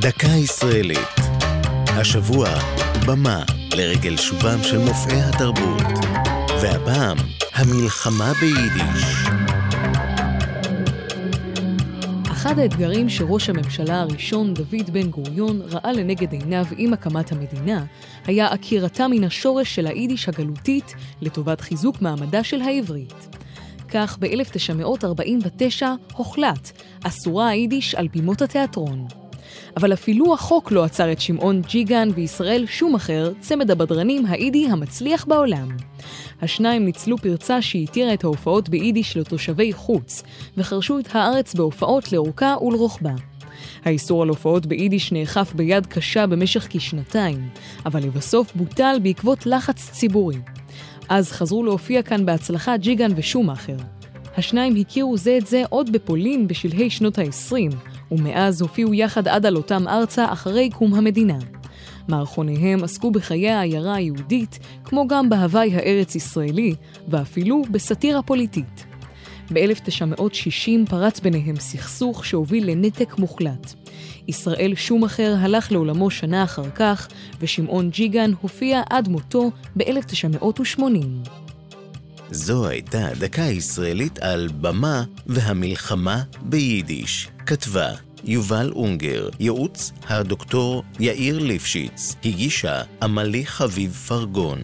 דקה ישראלית. השבוע, במה לרגל שובם של מופעי התרבות. והפעם, המלחמה ביידיש. אחד האתגרים שראש הממשלה הראשון, דוד בן גוריון, ראה לנגד עיניו עם הקמת המדינה, היה עקירתה מן השורש של היידיש הגלותית לטובת חיזוק מעמדה של העברית. כך ב-1949 הוחלט, אסורה היידיש על בימות התיאטרון. אבל אפילו החוק לא עצר את שמעון ג'יגן וישראל שומאחר, צמד הבדרנים היידי המצליח בעולם. השניים ניצלו פרצה שהתירה את ההופעות ביידיש לתושבי חוץ, וחרשו את הארץ בהופעות לאורכה ולרוחבה. האיסור על הופעות ביידיש נאכף ביד קשה במשך כשנתיים, אבל לבסוף בוטל בעקבות לחץ ציבורי. אז חזרו להופיע כאן בהצלחה ג'יגן ושומאכר. השניים הכירו זה את זה עוד בפולין בשלהי שנות ה-20, ומאז הופיעו יחד עד עלותם ארצה אחרי קום המדינה. מערכוניהם עסקו בחיי העיירה היהודית, כמו גם בהוואי הארץ-ישראלי, ואפילו בסאטירה פוליטית. ב-1960 פרץ ביניהם סכסוך שהוביל לנתק מוחלט. ישראל שומאחר הלך לעולמו שנה אחר כך, ושמעון ג'יגן הופיע עד מותו ב-1980. זו הייתה דקה ישראלית על במה והמלחמה ביידיש. כתבה יובל אונגר, ייעוץ הדוקטור יאיר ליפשיץ, הגישה עמלי חביב פרגון.